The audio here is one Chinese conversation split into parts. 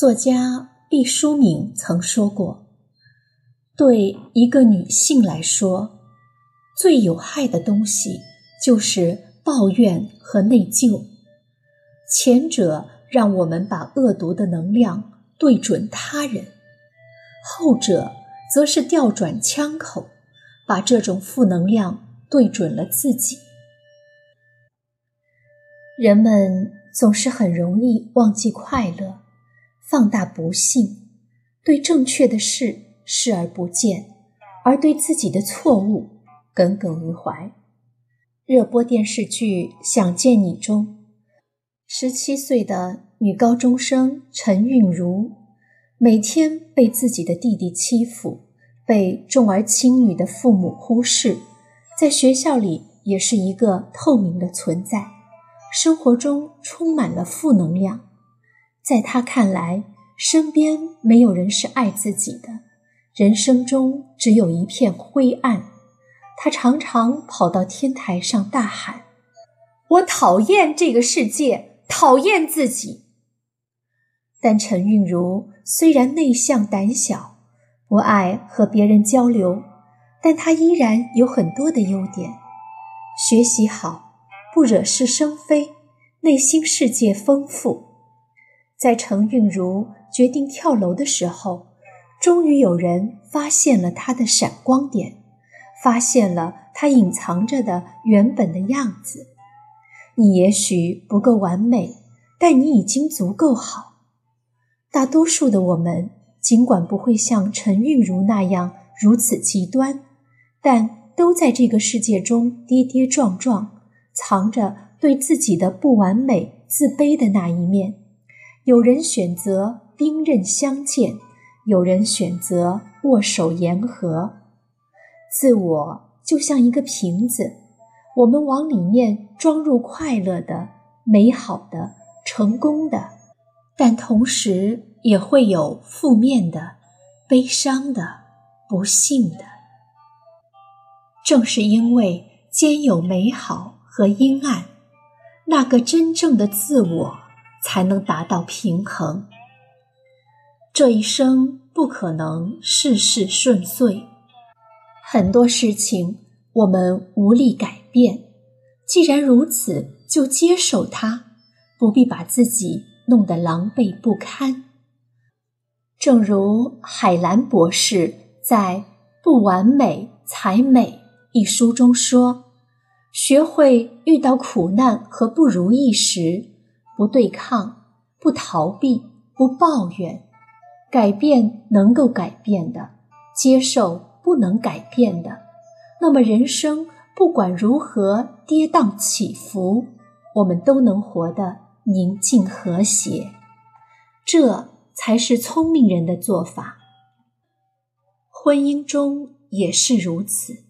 作家毕淑敏曾说过：“对一个女性来说，最有害的东西就是抱怨和内疚。前者让我们把恶毒的能量对准他人，后者则是调转枪口，把这种负能量对准了自己。人们总是很容易忘记快乐。”放大不幸，对正确的事视而不见，而对自己的错误耿耿于怀。热播电视剧《想见你》中，十七岁的女高中生陈韵如，每天被自己的弟弟欺负，被重而轻女的父母忽视，在学校里也是一个透明的存在，生活中充满了负能量。在他看来，身边没有人是爱自己的，人生中只有一片灰暗。他常常跑到天台上大喊：“我讨厌这个世界，讨厌自己。”但陈韵如虽然内向胆小，不爱和别人交流，但她依然有很多的优点：学习好，不惹是生非，内心世界丰富。在程韵如决定跳楼的时候，终于有人发现了她的闪光点，发现了她隐藏着的原本的样子。你也许不够完美，但你已经足够好。大多数的我们，尽管不会像陈韵如那样如此极端，但都在这个世界中跌跌撞撞，藏着对自己的不完美、自卑的那一面。有人选择兵刃相见，有人选择握手言和。自我就像一个瓶子，我们往里面装入快乐的、美好的、成功的，但同时也会有负面的、悲伤的、不幸的。正是因为兼有美好和阴暗，那个真正的自我。才能达到平衡。这一生不可能事事顺遂，很多事情我们无力改变。既然如此，就接受它，不必把自己弄得狼狈不堪。正如海兰博士在《不完美才美》一书中说：“学会遇到苦难和不如意时。”不对抗，不逃避，不抱怨，改变能够改变的，接受不能改变的，那么人生不管如何跌宕起伏，我们都能活得宁静和谐。这才是聪明人的做法。婚姻中也是如此。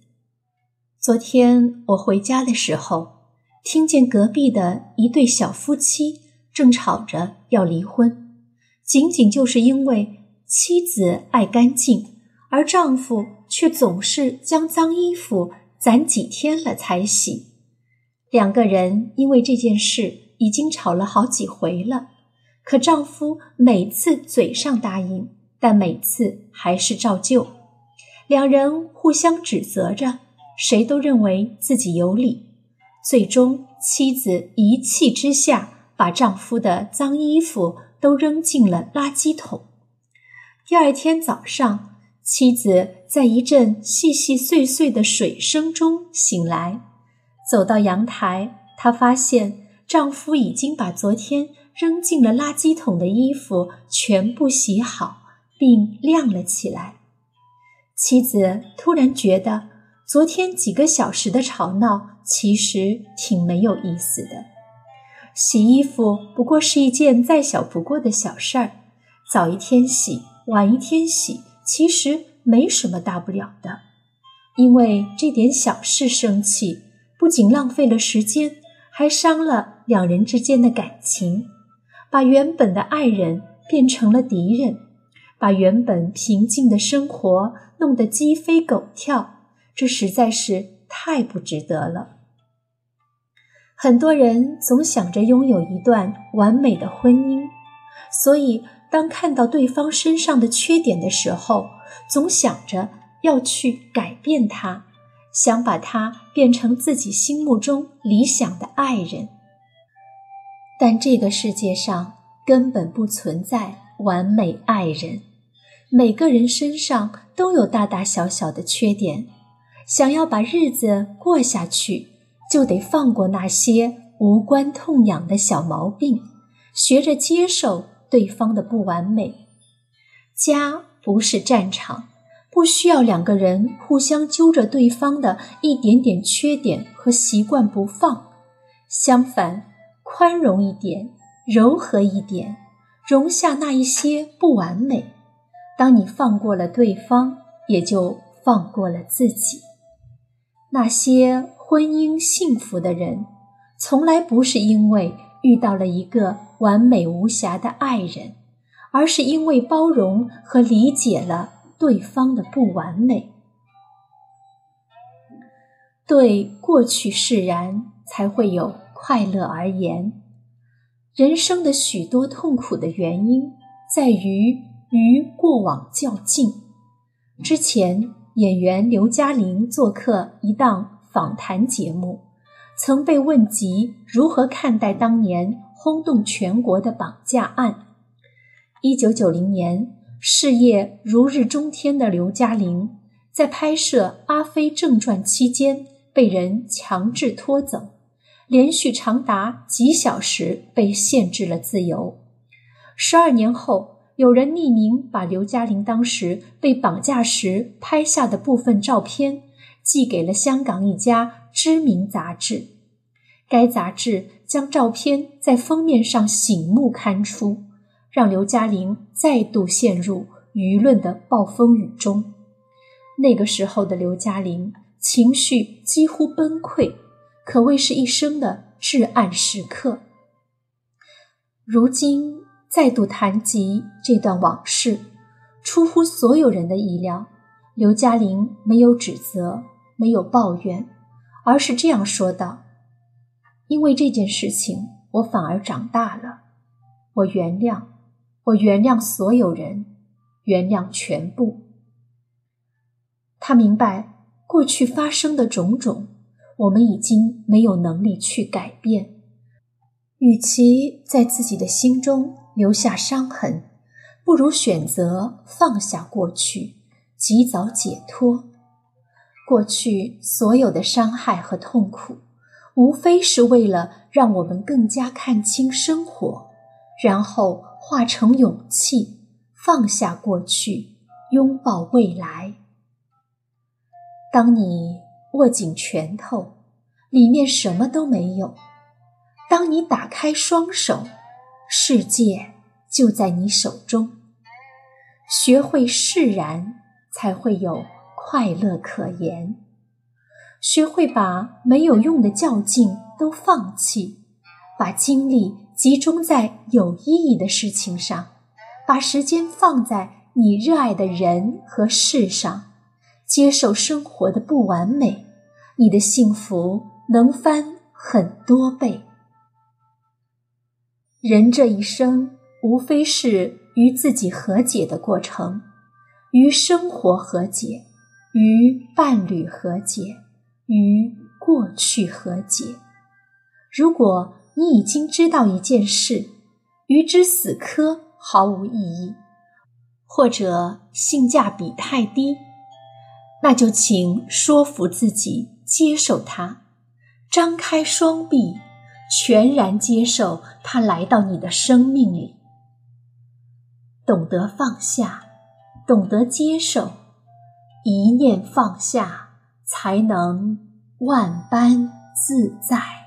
昨天我回家的时候。听见隔壁的一对小夫妻正吵着要离婚，仅仅就是因为妻子爱干净，而丈夫却总是将脏衣服攒几天了才洗。两个人因为这件事已经吵了好几回了，可丈夫每次嘴上答应，但每次还是照旧。两人互相指责着，谁都认为自己有理。最终，妻子一气之下把丈夫的脏衣服都扔进了垃圾桶。第二天早上，妻子在一阵细细碎碎的水声中醒来，走到阳台，她发现丈夫已经把昨天扔进了垃圾桶的衣服全部洗好，并晾了起来。妻子突然觉得。昨天几个小时的吵闹，其实挺没有意思的。洗衣服不过是一件再小不过的小事儿，早一天洗，晚一天洗，其实没什么大不了的。因为这点小事生气，不仅浪费了时间，还伤了两人之间的感情，把原本的爱人变成了敌人，把原本平静的生活弄得鸡飞狗跳。这实在是太不值得了。很多人总想着拥有一段完美的婚姻，所以当看到对方身上的缺点的时候，总想着要去改变他，想把他变成自己心目中理想的爱人。但这个世界上根本不存在完美爱人，每个人身上都有大大小小的缺点。想要把日子过下去，就得放过那些无关痛痒的小毛病，学着接受对方的不完美。家不是战场，不需要两个人互相揪着对方的一点点缺点和习惯不放。相反。宽容一点，柔和一点，容下那一些不完美。当你放过了对方，也就放过了自己。那些婚姻幸福的人，从来不是因为遇到了一个完美无瑕的爱人，而是因为包容和理解了对方的不完美。对过去释然，才会有。快乐而言，人生的许多痛苦的原因在于与过往较劲。之前，演员刘嘉玲做客一档访谈节目，曾被问及如何看待当年轰动全国的绑架案。一九九零年，事业如日中天的刘嘉玲，在拍摄《阿飞正传》期间被人强制拖走。连续长达几小时被限制了自由。十二年后，有人匿名把刘嘉玲当时被绑架时拍下的部分照片寄给了香港一家知名杂志。该杂志将照片在封面上醒目刊出，让刘嘉玲再度陷入舆论的暴风雨中。那个时候的刘嘉玲情绪几乎崩溃。可谓是一生的至暗时刻。如今再度谈及这段往事，出乎所有人的意料。刘嘉玲没有指责，没有抱怨，而是这样说道：“因为这件事情，我反而长大了。我原谅，我原谅所有人，原谅全部。”他明白过去发生的种种。我们已经没有能力去改变，与其在自己的心中留下伤痕，不如选择放下过去，及早解脱。过去所有的伤害和痛苦，无非是为了让我们更加看清生活，然后化成勇气，放下过去，拥抱未来。当你。握紧拳头，里面什么都没有。当你打开双手，世界就在你手中。学会释然，才会有快乐可言。学会把没有用的较劲都放弃，把精力集中在有意义的事情上，把时间放在你热爱的人和事上。接受生活的不完美，你的幸福能翻很多倍。人这一生，无非是与自己和解的过程，与生活和解，与伴侣和解，与过去和解。如果你已经知道一件事，与之死磕毫无意义，或者性价比太低。那就请说服自己接受它，张开双臂，全然接受他来到你的生命里。懂得放下，懂得接受，一念放下，才能万般自在。